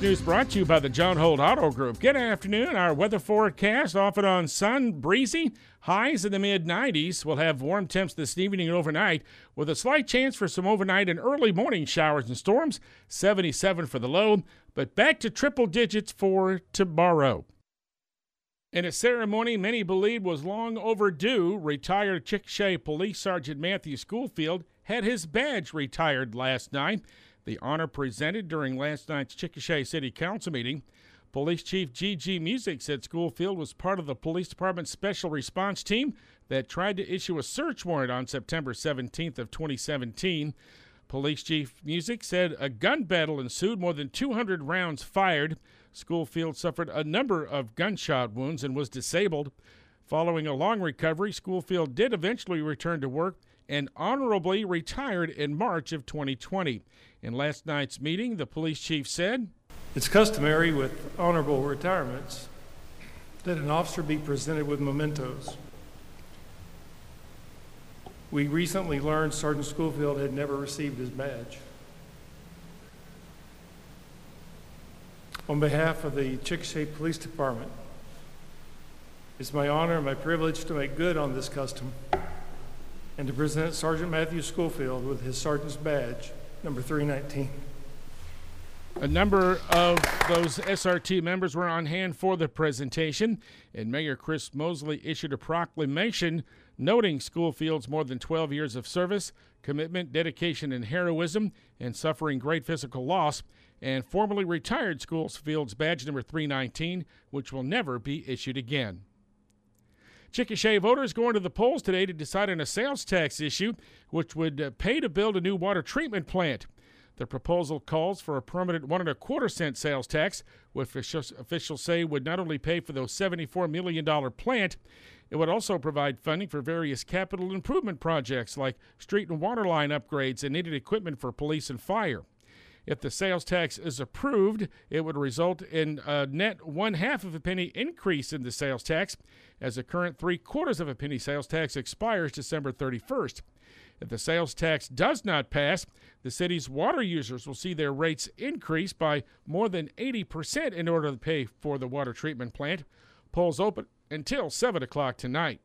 News brought to you by the John Holt Auto Group. Good afternoon. Our weather forecast often on sun, breezy, highs in the mid 90s. We'll have warm temps this evening and overnight with a slight chance for some overnight and early morning showers and storms. 77 for the low, but back to triple digits for tomorrow. In a ceremony many believe was long overdue, retired Chickasha Police Sergeant Matthew Schoolfield had his badge retired last night. The honor presented during last night's Chickasha City Council meeting. Police Chief G.G. Music said Schoolfield was part of the police department's special response team that tried to issue a search warrant on September 17th of 2017. Police Chief Music said a gun battle ensued, more than 200 rounds fired. Schoolfield suffered a number of gunshot wounds and was disabled. Following a long recovery, Schoolfield did eventually return to work and honorably retired in March of 2020. In last night's meeting, the police chief said, It's customary with honorable retirements that an officer be presented with mementos. We recently learned Sergeant Schoolfield had never received his badge. On behalf of the Chickasha Police Department, it's my honor and my privilege to make good on this custom and to present Sergeant Matthew Schoolfield with his sergeant's badge, number 319. A number of those SRT members were on hand for the presentation, and Mayor Chris Mosley issued a proclamation noting Schoolfield's more than 12 years of service, commitment, dedication, and heroism, and suffering great physical loss, and formally retired Schoolfield's badge number 319, which will never be issued again. Chickasha voters going to the polls today to decide on a sales tax issue, which would uh, pay to build a new water treatment plant. The proposal calls for a permanent one and a quarter cent sales tax, which officials say would not only pay for the $74 million plant, it would also provide funding for various capital improvement projects like street and water line upgrades and needed equipment for police and fire. If the sales tax is approved, it would result in a net one half of a penny increase in the sales tax, as the current three quarters of a penny sales tax expires December 31st. If the sales tax does not pass, the city's water users will see their rates increase by more than 80% in order to pay for the water treatment plant. Polls open until 7 o'clock tonight.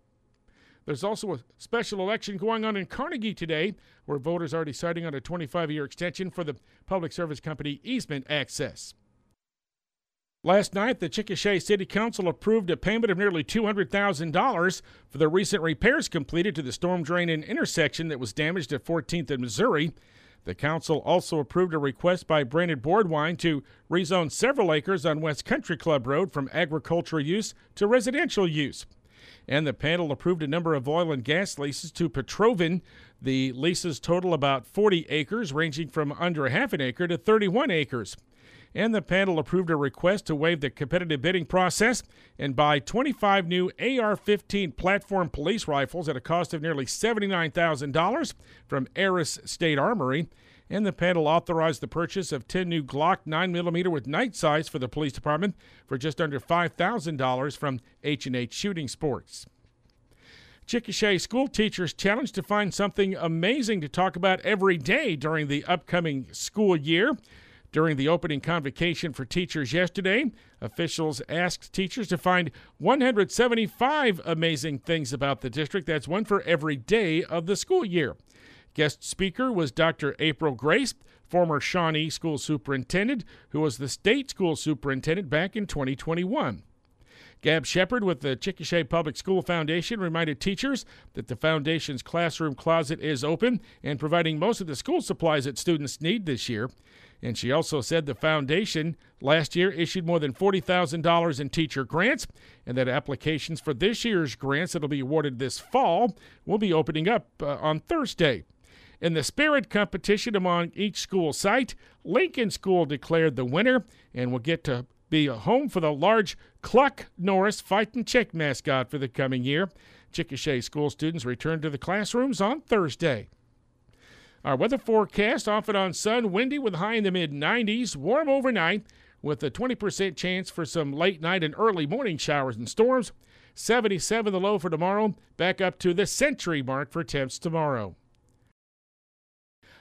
There's also a special election going on in Carnegie today, where voters are deciding on a 25 year extension for the Public Service Company easement access. Last night, the Chickasha City Council approved a payment of nearly $200,000 for the recent repairs completed to the storm drain and intersection that was damaged at 14th and Missouri. The council also approved a request by Brandon Boardwine to rezone several acres on West Country Club Road from agricultural use to residential use and the panel approved a number of oil and gas leases to Petrovan. The leases total about 40 acres, ranging from under half an acre to 31 acres. And the panel approved a request to waive the competitive bidding process and buy 25 new AR 15 platform police rifles at a cost of nearly $79,000 from Aris State Armory and the panel authorized the purchase of 10 new Glock 9mm with night sights for the police department for just under $5,000 from H&H Shooting Sports. Chickasha school teachers challenged to find something amazing to talk about every day during the upcoming school year. During the opening convocation for teachers yesterday, officials asked teachers to find 175 amazing things about the district. That's one for every day of the school year. Guest speaker was Dr. April Grace, former Shawnee school superintendent, who was the state school superintendent back in 2021. Gab Shepard with the Chickasha Public School Foundation reminded teachers that the foundation's classroom closet is open and providing most of the school supplies that students need this year. And she also said the foundation last year issued more than $40,000 in teacher grants and that applications for this year's grants that will be awarded this fall will be opening up uh, on Thursday. In the spirit competition among each school site, Lincoln School declared the winner and will get to be a home for the large Cluck Norris Fight and Chick mascot for the coming year. Chickasha school students return to the classrooms on Thursday. Our weather forecast often on sun, windy with high in the mid 90s, warm overnight with a 20% chance for some late night and early morning showers and storms. 77 the low for tomorrow, back up to the century mark for temps tomorrow.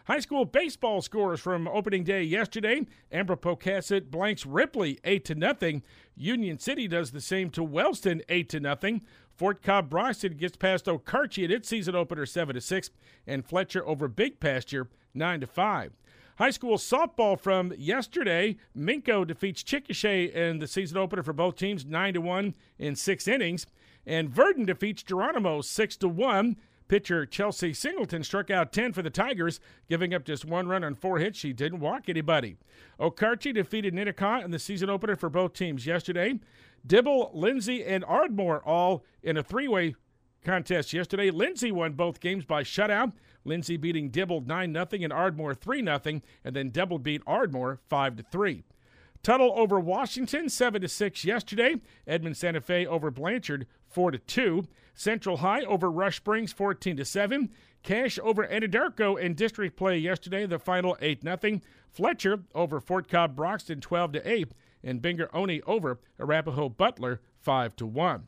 High school baseball scores from opening day yesterday. Amber Pocasset blanks Ripley 8 to nothing. Union City does the same to Wellston 8 to nothing. Fort Cobb Broxton gets past Okarche at its season opener 7 to 6 and Fletcher over Big Pasture 9 to 5. High school softball from yesterday. Minco defeats Chickasha in the season opener for both teams 9 to 1 in 6 innings and Verden defeats Geronimo 6 to 1. Pitcher Chelsea Singleton struck out 10 for the Tigers, giving up just one run on four hits. She didn't walk anybody. Okarche defeated Ninnekah in the season opener for both teams yesterday. Dibble, Lindsay, and Ardmore all in a three way contest yesterday. Lindsay won both games by shutout. Lindsay beating Dibble 9 0 and Ardmore 3 0, and then Dibble beat Ardmore 5 3. Tuttle over Washington 7 to 6 yesterday. Edmond Santa Fe over Blanchard 4 to 2. Central High over Rush Springs 14 to 7. Cache over Anadarko in district play yesterday, the final 8 0. Fletcher over Fort Cobb Broxton 12 to 8 and Binger Oney over Arapaho Butler 5 to 1.